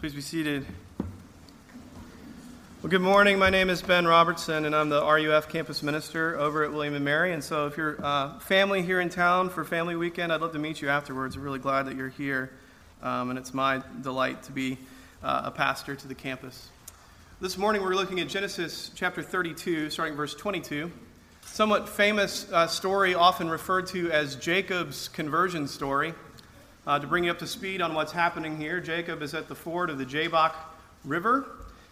Please be seated. Well, good morning. My name is Ben Robertson, and I'm the RUF campus minister over at William and Mary. And so, if you're uh, family here in town for family weekend, I'd love to meet you afterwards. I'm really glad that you're here, um, and it's my delight to be uh, a pastor to the campus. This morning, we're looking at Genesis chapter 32, starting verse 22. Somewhat famous uh, story, often referred to as Jacob's conversion story. Uh, to bring you up to speed on what's happening here, Jacob is at the ford of the Jabbok River.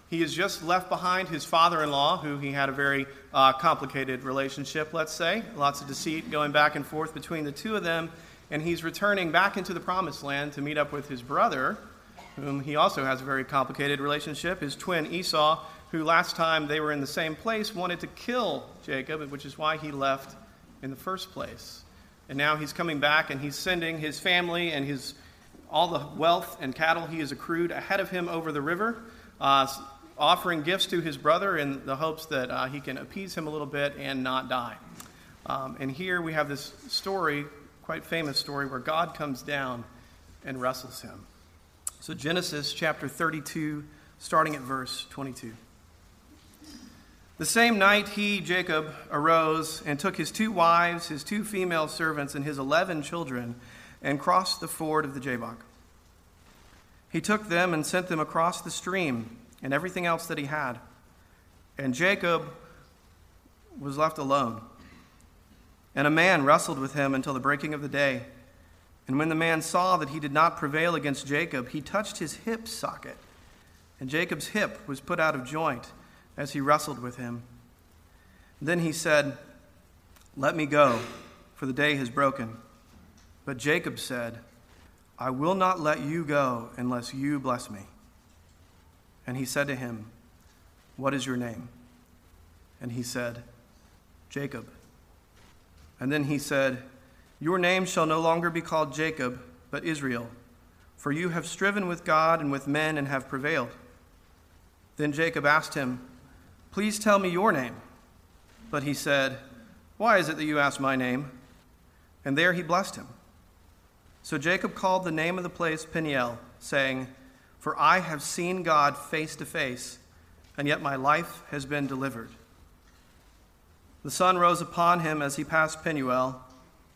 He has just left behind his father in law, who he had a very uh, complicated relationship, let's say. Lots of deceit going back and forth between the two of them. And he's returning back into the promised land to meet up with his brother, whom he also has a very complicated relationship, his twin Esau, who last time they were in the same place wanted to kill Jacob, which is why he left in the first place. And now he's coming back and he's sending his family and his, all the wealth and cattle he has accrued ahead of him over the river, uh, offering gifts to his brother in the hopes that uh, he can appease him a little bit and not die. Um, and here we have this story, quite famous story, where God comes down and wrestles him. So, Genesis chapter 32, starting at verse 22. The same night he, Jacob, arose and took his two wives, his two female servants, and his eleven children, and crossed the ford of the Jabbok. He took them and sent them across the stream and everything else that he had. And Jacob was left alone. And a man wrestled with him until the breaking of the day. And when the man saw that he did not prevail against Jacob, he touched his hip socket. And Jacob's hip was put out of joint as he wrestled with him. Then he said, Let me go, for the day has broken. But Jacob said, I will not let you go unless you bless me. And he said to him, What is your name? And he said, Jacob. And then he said, Your name shall no longer be called Jacob, but Israel, for you have striven with God and with men and have prevailed. Then Jacob asked him, Please tell me your name. But he said, Why is it that you ask my name? And there he blessed him. So Jacob called the name of the place Peniel, saying, For I have seen God face to face, and yet my life has been delivered. The sun rose upon him as he passed Penuel,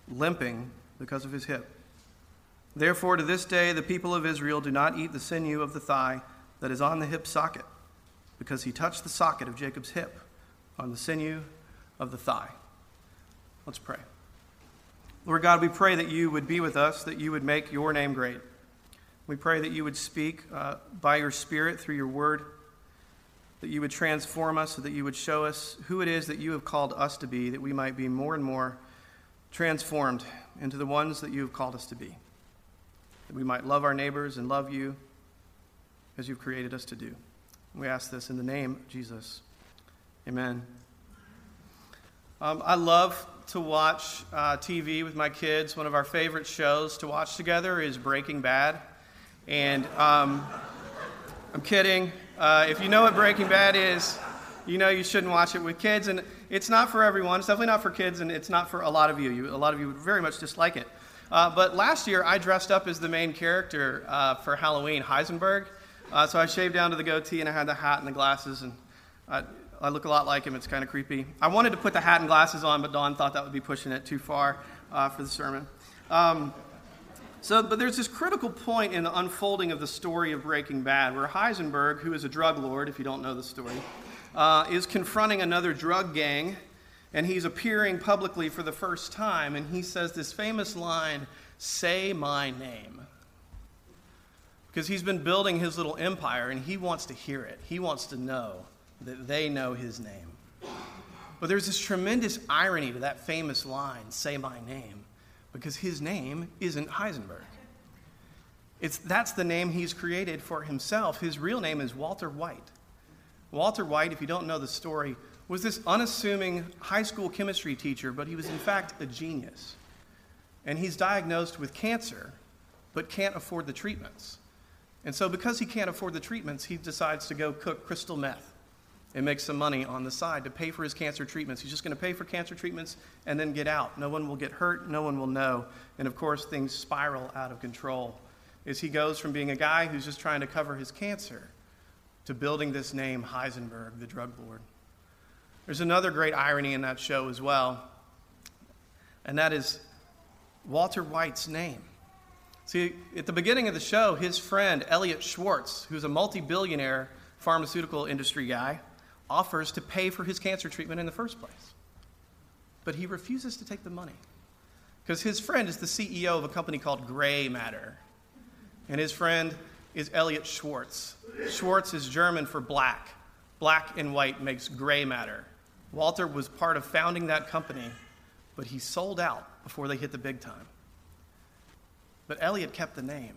limping because of his hip. Therefore, to this day, the people of Israel do not eat the sinew of the thigh that is on the hip socket because he touched the socket of Jacob's hip on the sinew of the thigh. Let's pray. Lord God, we pray that you would be with us, that you would make your name great. We pray that you would speak uh, by your Spirit through your word, that you would transform us, so that you would show us who it is that you have called us to be, that we might be more and more transformed into the ones that you have called us to be, that we might love our neighbors and love you as you've created us to do. We ask this in the name of Jesus. Amen. Um, I love to watch uh, TV with my kids. One of our favorite shows to watch together is Breaking Bad. And um, I'm kidding. Uh, if you know what Breaking Bad is, you know you shouldn't watch it with kids. And it's not for everyone. It's definitely not for kids, and it's not for a lot of you. you a lot of you would very much dislike it. Uh, but last year, I dressed up as the main character uh, for Halloween, Heisenberg. Uh, so I shaved down to the goatee and I had the hat and the glasses, and I, I look a lot like him. It's kind of creepy. I wanted to put the hat and glasses on, but Don thought that would be pushing it too far uh, for the sermon. Um, so, but there's this critical point in the unfolding of the story of Breaking Bad where Heisenberg, who is a drug lord, if you don't know the story, uh, is confronting another drug gang, and he's appearing publicly for the first time, and he says this famous line, Say my name because he's been building his little empire and he wants to hear it. He wants to know that they know his name. But there's this tremendous irony to that famous line, say my name, because his name isn't Heisenberg. It's, that's the name he's created for himself. His real name is Walter White. Walter White, if you don't know the story, was this unassuming high school chemistry teacher, but he was in fact a genius. And he's diagnosed with cancer, but can't afford the treatments. And so, because he can't afford the treatments, he decides to go cook crystal meth and make some money on the side to pay for his cancer treatments. He's just going to pay for cancer treatments and then get out. No one will get hurt, no one will know. And of course, things spiral out of control. as he goes from being a guy who's just trying to cover his cancer to building this name, Heisenberg, the drug lord. There's another great irony in that show as well, and that is Walter White's name. See, at the beginning of the show, his friend, Elliott Schwartz, who's a multi billionaire pharmaceutical industry guy, offers to pay for his cancer treatment in the first place. But he refuses to take the money because his friend is the CEO of a company called Gray Matter. And his friend is Elliott Schwartz. Schwartz is German for black. Black and white makes gray matter. Walter was part of founding that company, but he sold out before they hit the big time. But Elliott kept the name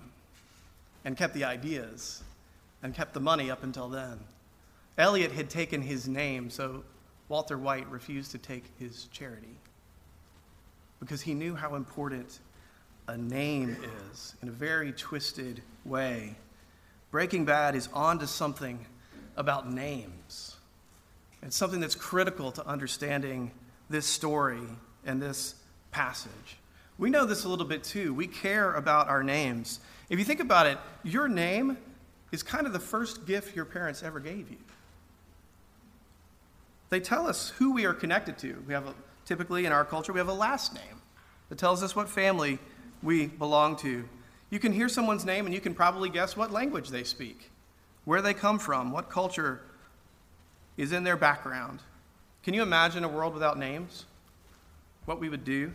and kept the ideas and kept the money up until then. Elliott had taken his name, so Walter White refused to take his charity because he knew how important a name is in a very twisted way. Breaking Bad is onto something about names. It's something that's critical to understanding this story and this passage. We know this a little bit too. We care about our names. If you think about it, your name is kind of the first gift your parents ever gave you. They tell us who we are connected to. We have a, typically in our culture, we have a last name that tells us what family we belong to. You can hear someone's name and you can probably guess what language they speak, where they come from, what culture is in their background. Can you imagine a world without names? What we would do?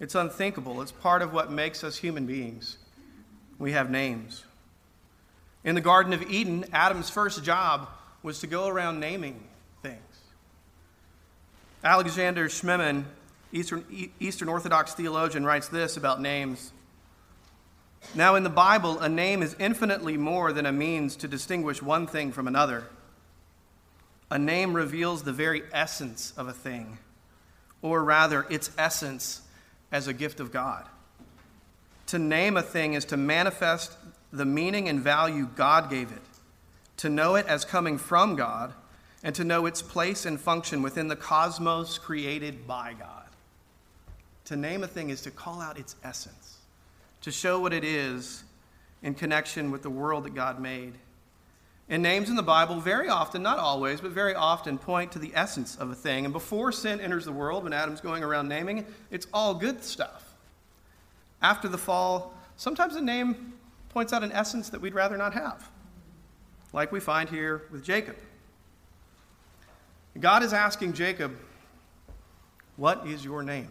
It's unthinkable. It's part of what makes us human beings. We have names. In the Garden of Eden, Adam's first job was to go around naming things. Alexander Schmemann, Eastern, Eastern Orthodox theologian, writes this about names. Now, in the Bible, a name is infinitely more than a means to distinguish one thing from another. A name reveals the very essence of a thing, or rather, its essence as a gift of God. To name a thing is to manifest the meaning and value God gave it, to know it as coming from God, and to know its place and function within the cosmos created by God. To name a thing is to call out its essence, to show what it is in connection with the world that God made. And names in the Bible, very often, not always, but very often, point to the essence of a thing. And before sin enters the world, when Adam's going around naming, it's all good stuff. After the fall, sometimes a name points out an essence that we'd rather not have, like we find here with Jacob. God is asking Jacob, What is your name?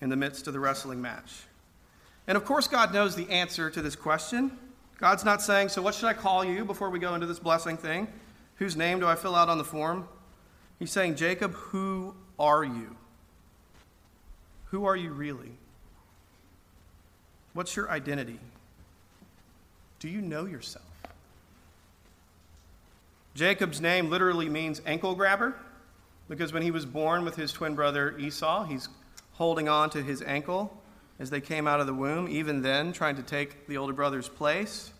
in the midst of the wrestling match. And of course, God knows the answer to this question. God's not saying, So what should I call you before we go into this blessing thing? Whose name do I fill out on the form? He's saying, Jacob, who are you? Who are you really? What's your identity? Do you know yourself? Jacob's name literally means ankle grabber because when he was born with his twin brother Esau, he's holding on to his ankle as they came out of the womb, even then trying to take the older brother's place.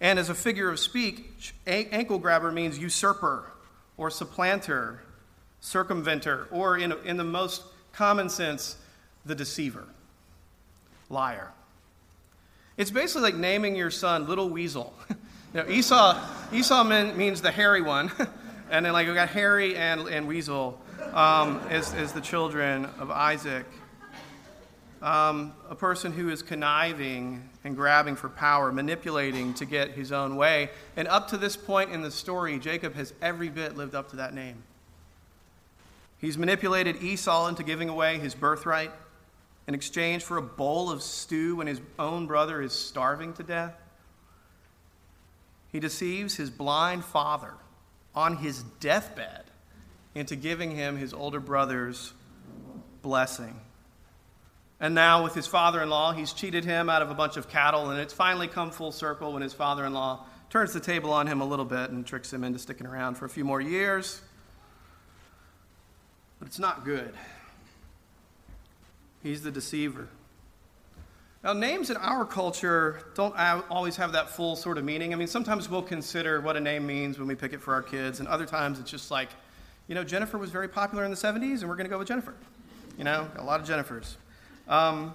And as a figure of speech, ankle grabber means usurper or supplanter, circumventer, or in, in the most common sense, the deceiver, liar. It's basically like naming your son Little Weasel. you know, Esau, Esau means the hairy one, and then like we got Harry and, and Weasel um, as, as the children of Isaac. Um, a person who is conniving and grabbing for power, manipulating to get his own way. And up to this point in the story, Jacob has every bit lived up to that name. He's manipulated Esau into giving away his birthright in exchange for a bowl of stew when his own brother is starving to death. He deceives his blind father on his deathbed into giving him his older brother's blessing. And now, with his father in law, he's cheated him out of a bunch of cattle, and it's finally come full circle when his father in law turns the table on him a little bit and tricks him into sticking around for a few more years. But it's not good. He's the deceiver. Now, names in our culture don't always have that full sort of meaning. I mean, sometimes we'll consider what a name means when we pick it for our kids, and other times it's just like, you know, Jennifer was very popular in the 70s, and we're going to go with Jennifer. You know, a lot of Jennifers. Um,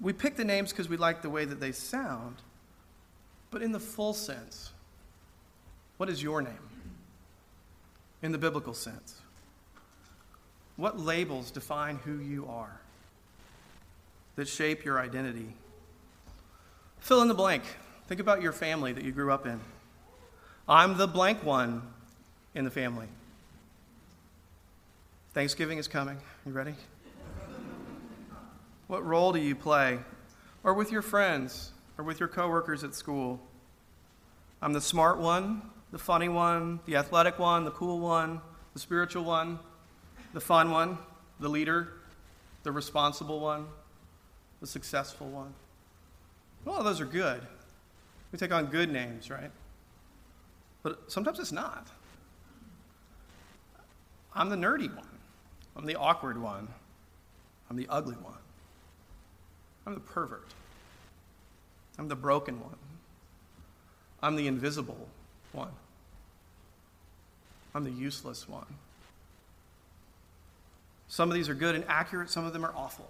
we pick the names because we like the way that they sound, but in the full sense, what is your name? In the biblical sense, what labels define who you are that shape your identity? Fill in the blank. Think about your family that you grew up in. I'm the blank one in the family. Thanksgiving is coming. You ready? What role do you play? Or with your friends, or with your coworkers at school? I'm the smart one, the funny one, the athletic one, the cool one, the spiritual one, the fun one, the leader, the responsible one, the successful one. All of those are good. We take on good names, right? But sometimes it's not. I'm the nerdy one. I'm the awkward one. I'm the ugly one. I'm the pervert. I'm the broken one. I'm the invisible one. I'm the useless one. Some of these are good and accurate, some of them are awful.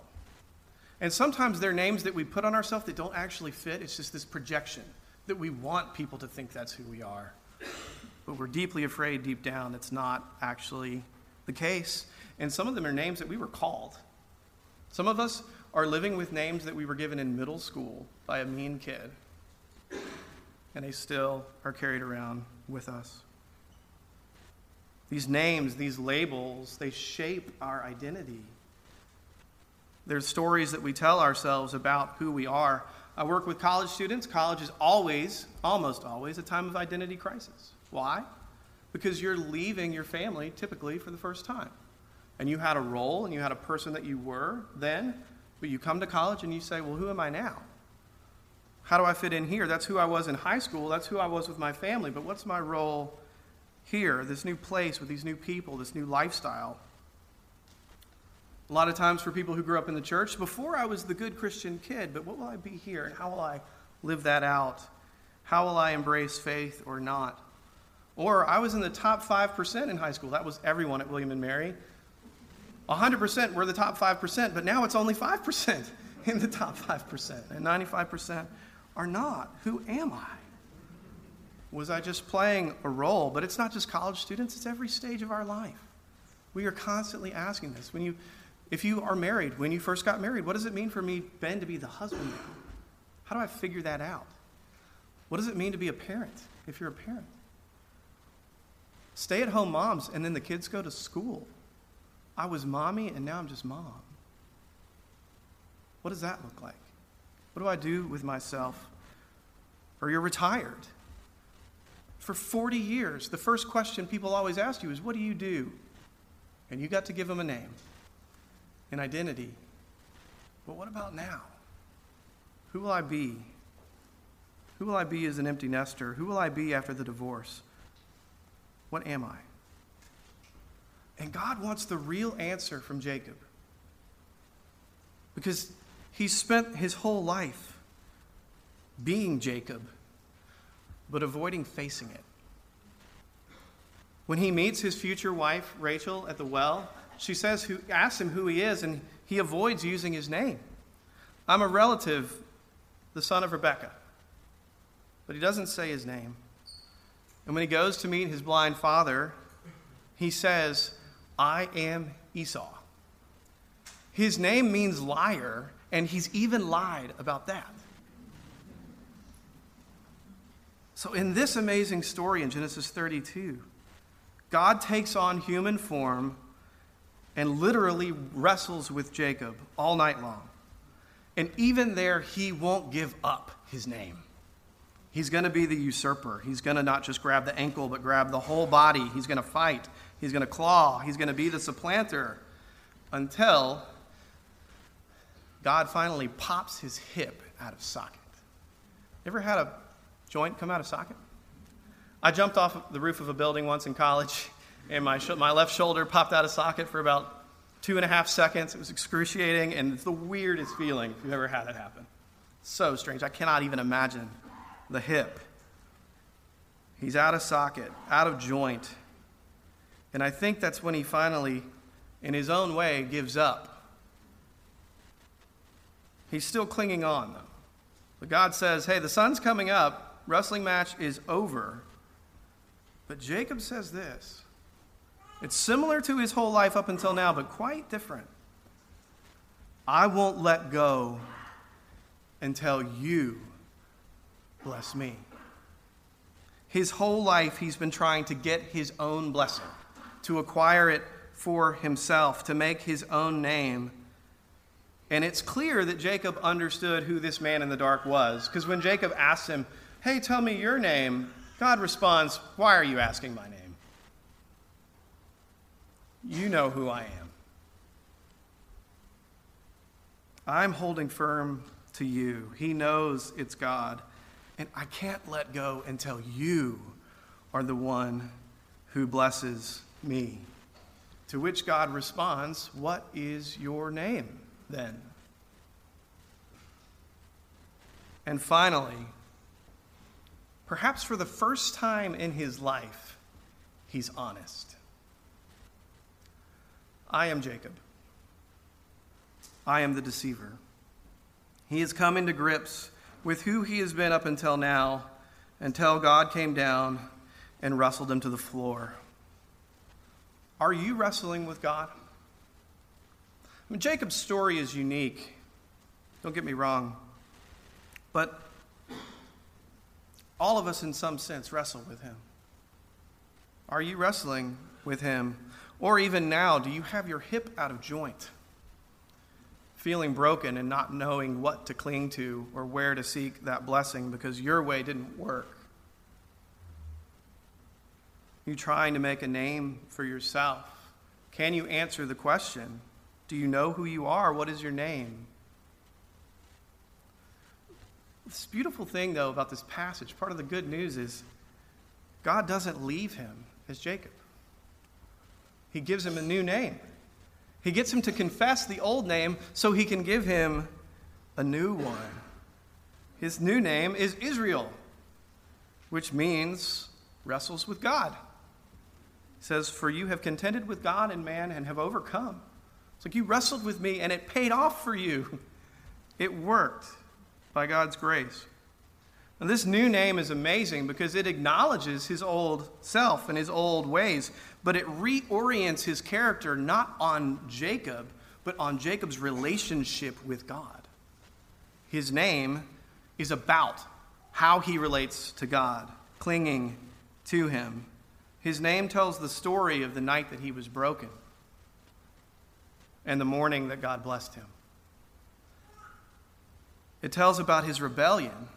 And sometimes they're names that we put on ourselves that don't actually fit. It's just this projection that we want people to think that's who we are. But we're deeply afraid deep down it's not actually the case. And some of them are names that we were called. Some of us are living with names that we were given in middle school by a mean kid. And they still are carried around with us. These names, these labels, they shape our identity. There's stories that we tell ourselves about who we are. I work with college students. College is always, almost always, a time of identity crisis. Why? Because you're leaving your family typically for the first time. And you had a role and you had a person that you were then, but you come to college and you say, well, who am I now? How do I fit in here? That's who I was in high school. That's who I was with my family. But what's my role here, this new place with these new people, this new lifestyle? A lot of times for people who grew up in the church, before I was the good Christian kid, but what will I be here and how will I live that out? How will I embrace faith or not? Or I was in the top 5% in high school. That was everyone at William and Mary. 100% were the top 5%, but now it's only 5% in the top 5%, and 95% are not. Who am I? Was I just playing a role? But it's not just college students, it's every stage of our life. We are constantly asking this. When you if you are married, when you first got married, what does it mean for me, Ben, to be the husband now? How do I figure that out? What does it mean to be a parent if you're a parent? Stay at home moms, and then the kids go to school. I was mommy, and now I'm just mom. What does that look like? What do I do with myself? Or you're retired. For 40 years, the first question people always ask you is, What do you do? And you got to give them a name an identity. But what about now? Who will I be? Who will I be as an empty nester? Who will I be after the divorce? What am I? And God wants the real answer from Jacob. Because he spent his whole life being Jacob, but avoiding facing it. When he meets his future wife, Rachel, at the well, she says who asks him who he is, and he avoids using his name. I'm a relative, the son of Rebekah. But he doesn't say his name. And when he goes to meet his blind father, he says, I am Esau. His name means liar, and he's even lied about that. So, in this amazing story in Genesis 32, God takes on human form and literally wrestles with Jacob all night long. And even there, he won't give up his name. He's going to be the usurper. He's going to not just grab the ankle, but grab the whole body. He's going to fight. He's going to claw. He's going to be the supplanter until God finally pops his hip out of socket. Ever had a joint come out of socket? I jumped off the roof of a building once in college and my, sh- my left shoulder popped out of socket for about two and a half seconds. It was excruciating, and it's the weirdest feeling if you've ever had it happen. So strange. I cannot even imagine the hip. He's out of socket, out of joint. And I think that's when he finally, in his own way, gives up. He's still clinging on, though. But God says, hey, the sun's coming up, wrestling match is over. But Jacob says this it's similar to his whole life up until now, but quite different. I won't let go until you bless me. His whole life, he's been trying to get his own blessing, to acquire it for himself, to make his own name. And it's clear that Jacob understood who this man in the dark was, because when Jacob asks him, Hey, tell me your name, God responds, Why are you asking my name? You know who I am. I'm holding firm to you. He knows it's God. And I can't let go until you are the one who blesses me. To which God responds, What is your name then? And finally, perhaps for the first time in his life, he's honest. I am Jacob. I am the deceiver. He has come into grips with who he has been up until now, until God came down and wrestled him to the floor. Are you wrestling with God? I mean, Jacob's story is unique. Don't get me wrong. But all of us, in some sense, wrestle with him. Are you wrestling with him? Or even now, do you have your hip out of joint? Feeling broken and not knowing what to cling to or where to seek that blessing because your way didn't work. You trying to make a name for yourself. Can you answer the question? Do you know who you are? What is your name? This beautiful thing, though, about this passage, part of the good news is God doesn't leave him as Jacob. He gives him a new name. He gets him to confess the old name so he can give him a new one. His new name is Israel, which means wrestles with God. Says, For you have contended with God and man and have overcome. It's like you wrestled with me and it paid off for you. It worked by God's grace. And this new name is amazing because it acknowledges his old self and his old ways, but it reorients his character not on Jacob, but on Jacob's relationship with God. His name is about how he relates to God, clinging to him. His name tells the story of the night that he was broken and the morning that God blessed him. It tells about his rebellion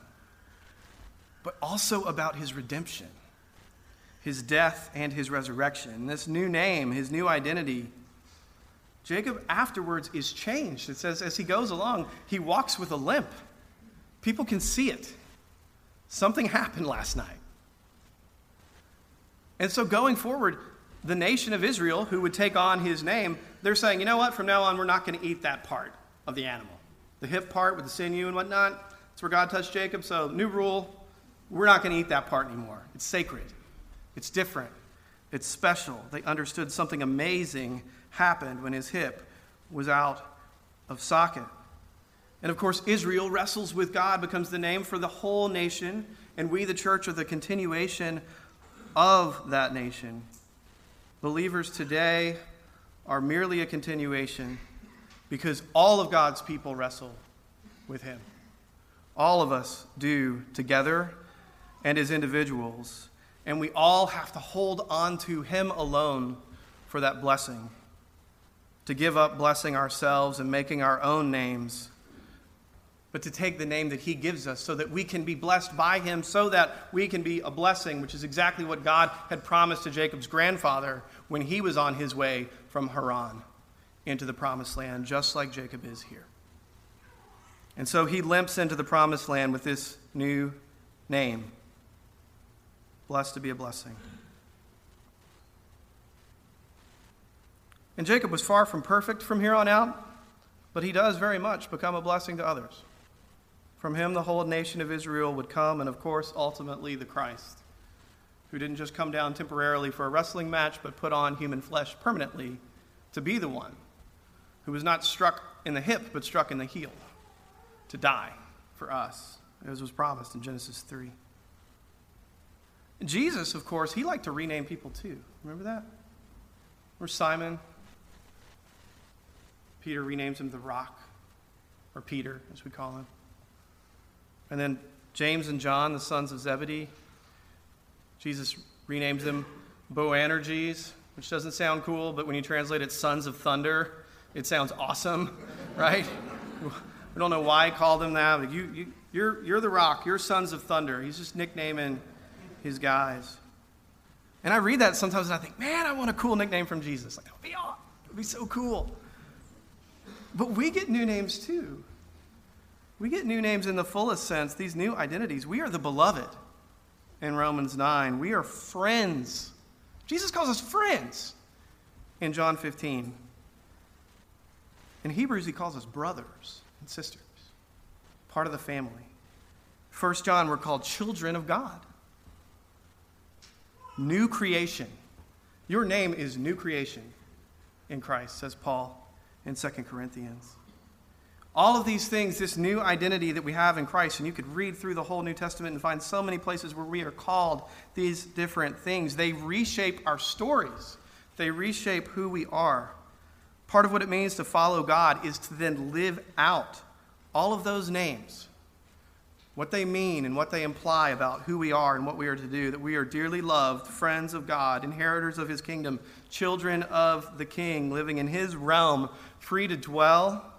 but also about his redemption, his death, and his resurrection. This new name, his new identity. Jacob afterwards is changed. It says, as he goes along, he walks with a limp. People can see it. Something happened last night. And so going forward, the nation of Israel, who would take on his name, they're saying, you know what, from now on, we're not going to eat that part of the animal. The hip part with the sinew and whatnot, that's where God touched Jacob. So, new rule we're not going to eat that part anymore. It's sacred, it's different, it's special. They understood something amazing happened when his hip was out of socket. And of course, Israel wrestles with God, becomes the name for the whole nation, and we, the church, are the continuation of that nation. Believers today are merely a continuation because all of God's people wrestle with Him. All of us do together and as individuals. And we all have to hold on to Him alone for that blessing. To give up blessing ourselves and making our own names, but to take the name that He gives us so that we can be blessed by Him, so that we can be a blessing, which is exactly what God had promised to Jacob's grandfather when he was on his way from Haran into the promised land, just like Jacob is here. And so he limps into the promised land with this new name blessed to be a blessing. And Jacob was far from perfect from here on out, but he does very much become a blessing to others. From him, the whole nation of Israel would come, and of course, ultimately, the Christ, who didn't just come down temporarily for a wrestling match, but put on human flesh permanently to be the one who was not struck in the hip, but struck in the heel, to die for us, as was promised in Genesis 3. Jesus, of course, he liked to rename people too. Remember that? Or Simon, Peter renames him the rock, or Peter, as we call him. And then James and John, the sons of Zebedee, Jesus renames them Boanerges, which doesn't sound cool, but when you translate it sons of thunder, it sounds awesome, right? We don't know why he called them that, but you, you, you're, you're the rock, you're sons of thunder. He's just nicknaming his guys. And I read that sometimes and I think, man, I want a cool nickname from Jesus. Like, that would be, awesome. It would be so cool. But we get new names too. We get new names in the fullest sense, these new identities. We are the beloved in Romans 9. We are friends. Jesus calls us friends in John 15. In Hebrews, he calls us brothers and sisters, part of the family. First John, we're called children of God. New creation. Your name is new creation in Christ, says Paul in 2 Corinthians. All of these things, this new identity that we have in Christ, and you could read through the whole New Testament and find so many places where we are called these different things. They reshape our stories, they reshape who we are. Part of what it means to follow God is to then live out all of those names, what they mean and what they imply about who we are and what we are to do, that we are dearly loved, friends of God, inheritors of his kingdom, children of the king, living in his realm, free to dwell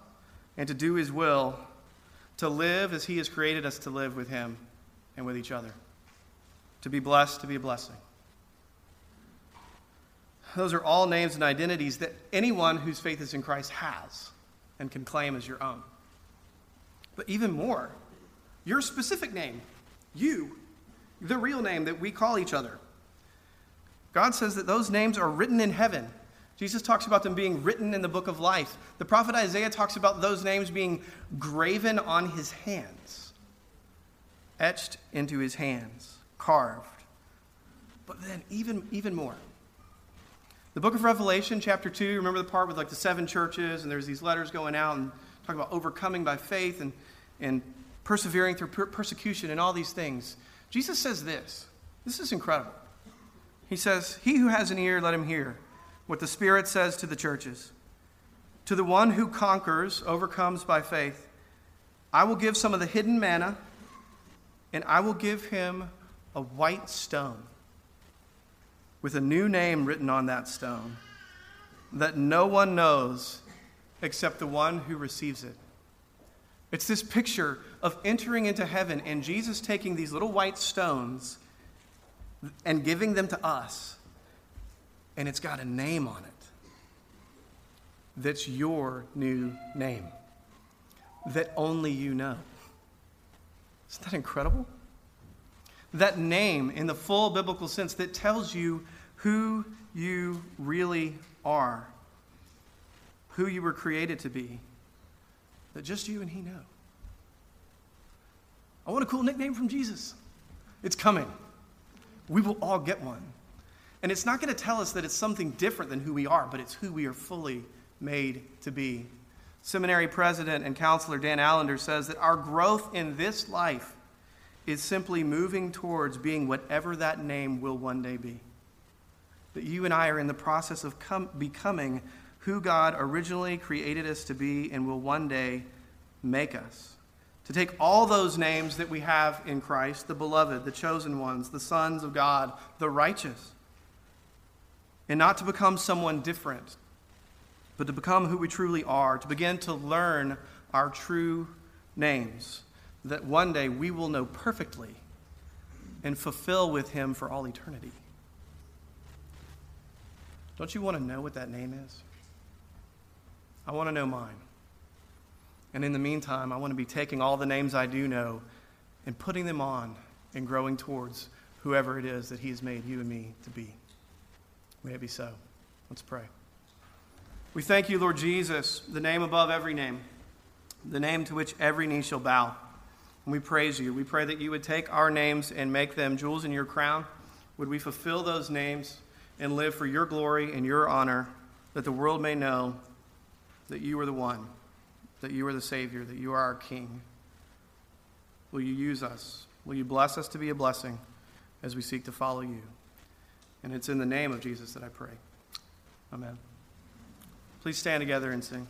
and to do his will, to live as he has created us to live with him and with each other, to be blessed, to be a blessing. Those are all names and identities that anyone whose faith is in Christ has and can claim as your own. But even more, your specific name, you, the real name that we call each other. God says that those names are written in heaven Jesus talks about them being written in the book of life. The prophet Isaiah talks about those names being graven on his hands, etched into his hands, carved. But then, even, even more. The book of Revelation, chapter 2, remember the part with like the seven churches, and there's these letters going out and talking about overcoming by faith and, and persevering through per- persecution and all these things. Jesus says this. This is incredible. He says, He who has an ear, let him hear what the Spirit says to the churches. To the one who conquers, overcomes by faith, I will give some of the hidden manna, and I will give him a white stone with a new name written on that stone that no one knows except the one who receives it. It's this picture of entering into heaven and Jesus taking these little white stones and giving them to us and it's got a name on it that's your new name that only you know. Isn't that incredible? That name, in the full biblical sense, that tells you who you really are, who you were created to be, that just you and He know. I want a cool nickname from Jesus. It's coming. We will all get one. And it's not going to tell us that it's something different than who we are, but it's who we are fully made to be. Seminary president and counselor Dan Allender says that our growth in this life is simply moving towards being whatever that name will one day be. That you and I are in the process of com- becoming who God originally created us to be and will one day make us. To take all those names that we have in Christ the beloved, the chosen ones, the sons of God, the righteous and not to become someone different, but to become who we truly are, to begin to learn our true names, that one day we will know perfectly and fulfill with Him for all eternity. Don't you want to know what that name is? I want to know mine. And in the meantime, I want to be taking all the names I do know and putting them on and growing towards whoever it is that He has made you and me to be. May it be so. Let's pray. We thank you, Lord Jesus, the name above every name, the name to which every knee shall bow. And we praise you. We pray that you would take our names and make them jewels in your crown. Would we fulfill those names and live for your glory and your honor, that the world may know that you are the one, that you are the Savior, that you are our King, Will you use us? Will you bless us to be a blessing as we seek to follow you? And it's in the name of Jesus that I pray. Amen. Please stand together and sing.